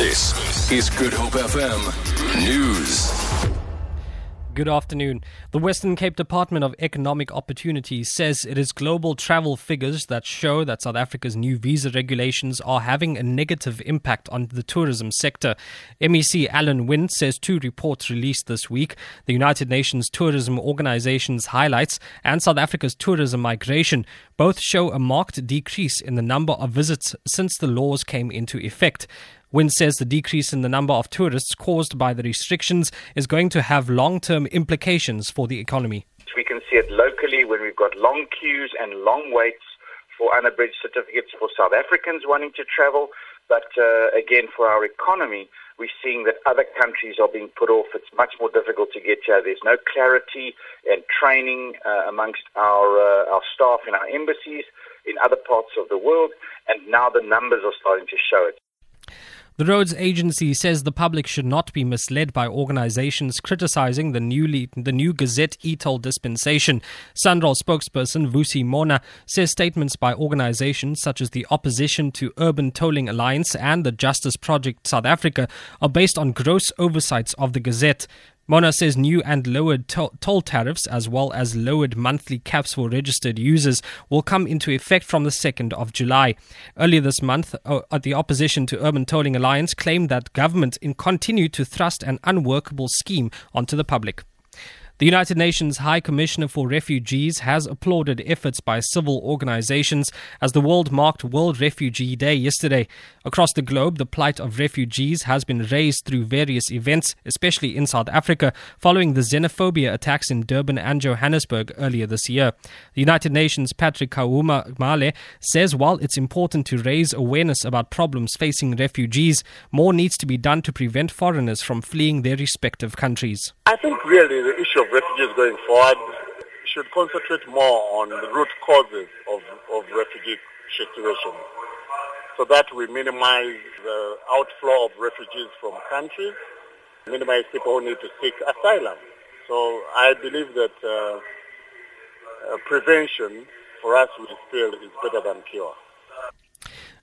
This is Good Hope FM News. Good afternoon. The Western Cape Department of Economic Opportunities says it is global travel figures that show that South Africa's new visa regulations are having a negative impact on the tourism sector. MEC Alan Winde says two reports released this week, the United Nations Tourism Organization's highlights and South Africa's tourism migration, both show a marked decrease in the number of visits since the laws came into effect. Winde says the decrease in the number of tourists caused by the restrictions is going to have long term implications for the economy. We can see it locally when we've got long queues and long waits for unabridged certificates for South Africans wanting to travel. But uh, again, for our economy, we're seeing that other countries are being put off. It's much more difficult to get here. There's no clarity and training uh, amongst our, uh, our staff in our embassies in other parts of the world. And now the numbers are starting to show it. The roads agency says the public should not be misled by organizations criticizing the newly the new Gazette e-toll dispensation. SANRAL spokesperson Vusi Mona says statements by organizations such as the Opposition to Urban Tolling Alliance and the Justice Project South Africa are based on gross oversights of the Gazette. Mona says new and lowered toll tariffs, as well as lowered monthly caps for registered users, will come into effect from the 2nd of July. Earlier this month, uh, the opposition to Urban Tolling Alliance claimed that government continued to thrust an unworkable scheme onto the public. The United Nations High Commissioner for Refugees has applauded efforts by civil organizations as the world marked World Refugee Day yesterday. Across the globe, the plight of refugees has been raised through various events, especially in South Africa, following the xenophobia attacks in Durban and Johannesburg earlier this year. The United Nations Patrick Kauma Male says while it's important to raise awareness about problems facing refugees, more needs to be done to prevent foreigners from fleeing their respective countries. I think really the issue of refugees going forward should concentrate more on the root causes of, of refugee situation so that we minimize the outflow of refugees from countries, minimize people who need to seek asylum. So I believe that uh, uh, prevention for us we feel is better than cure.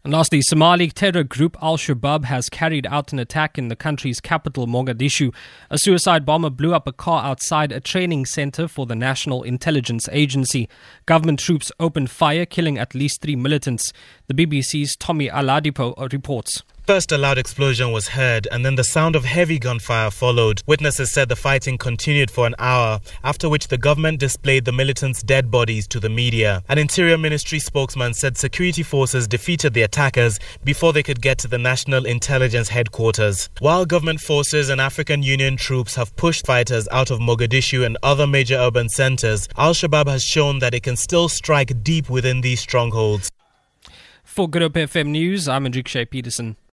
And lastly, Somali terror group Al Shabaab has carried out an attack in the country's capital, Mogadishu. A suicide bomber blew up a car outside a training center for the National Intelligence Agency. Government troops opened fire, killing at least three militants. The BBC's Tomi Oladipo reports. First, a loud explosion was heard, and then the sound of heavy gunfire followed. Witnesses said the fighting continued for an hour, after which the government displayed the militants' dead bodies to the media. An Interior Ministry spokesman said security forces defeated the attackers before they could get to the National Intelligence Headquarters. While government forces and African Union troops have pushed fighters out of Mogadishu and other major urban centers, Al Shabaab has shown that it can still strike deep within these strongholds. For Good Hope FM News, I'm Enrique Peterson.